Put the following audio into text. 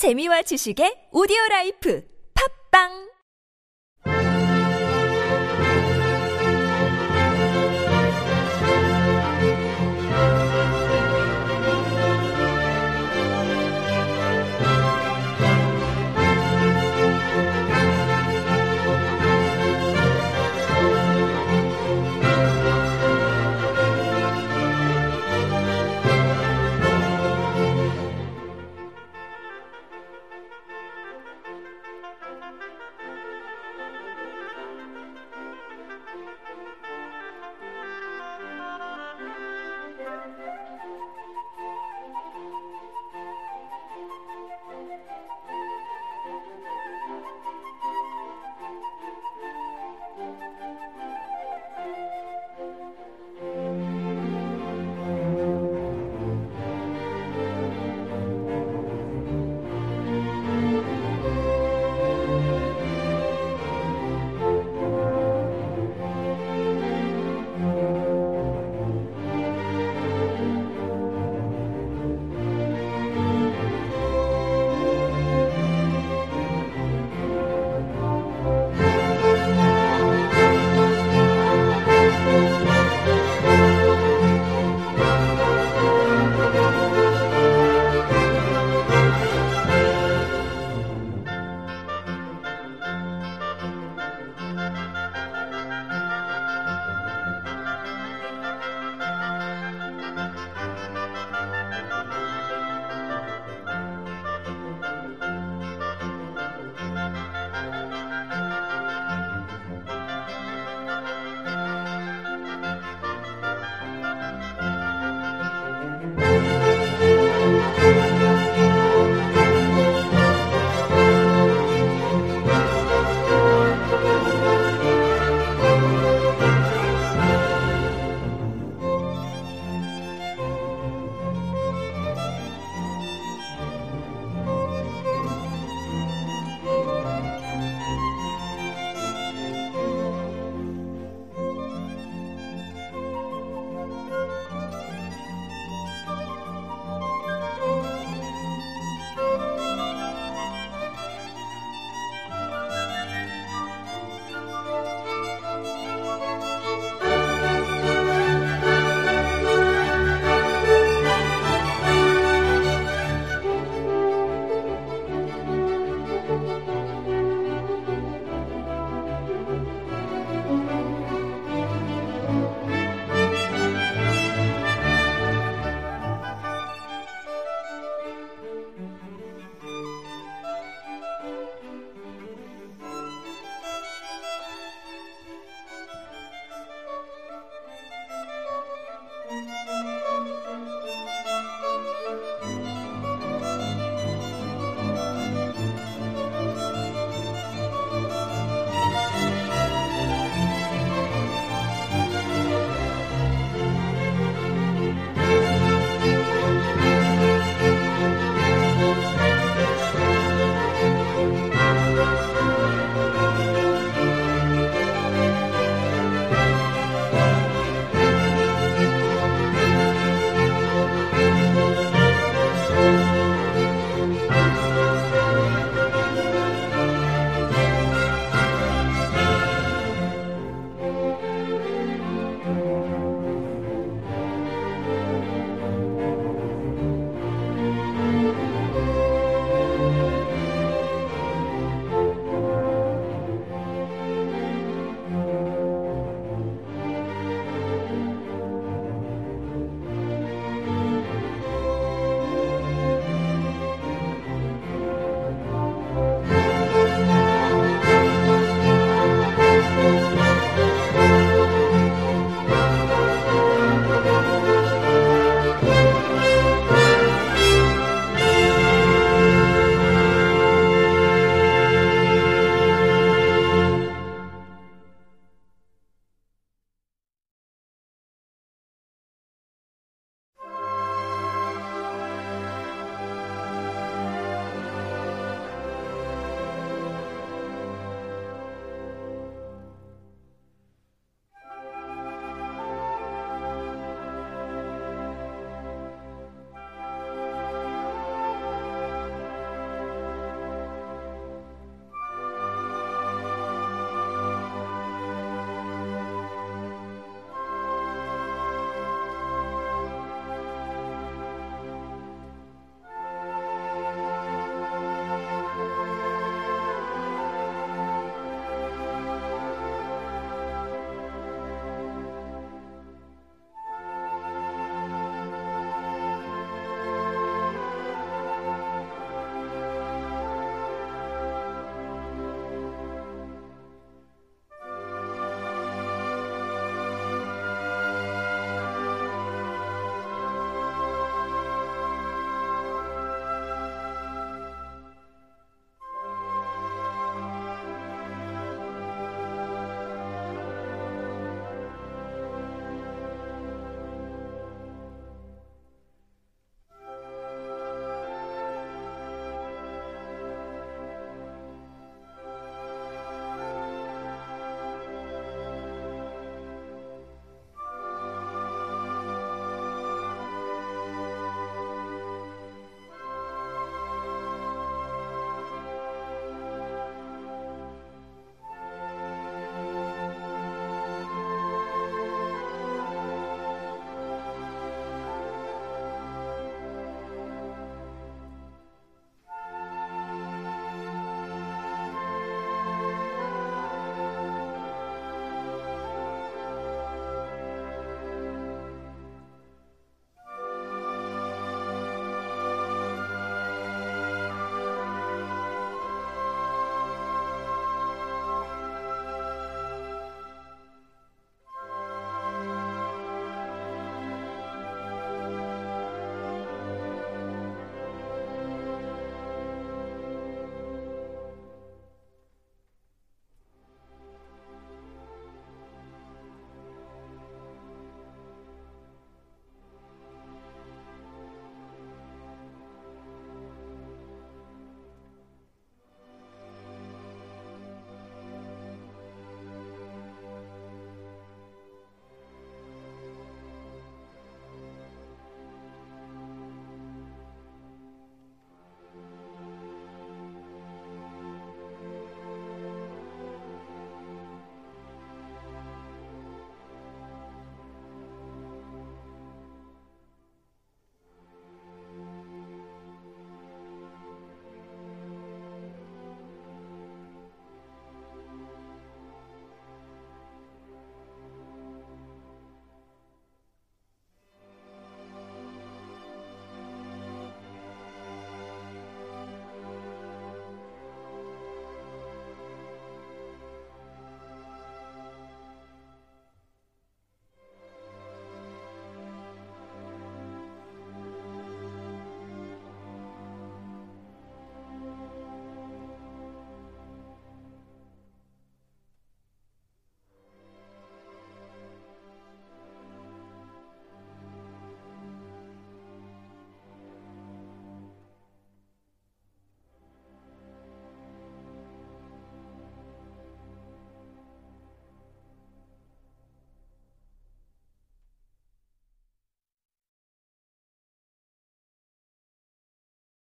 재미와 지식의 오디오 라이프. 팝빵!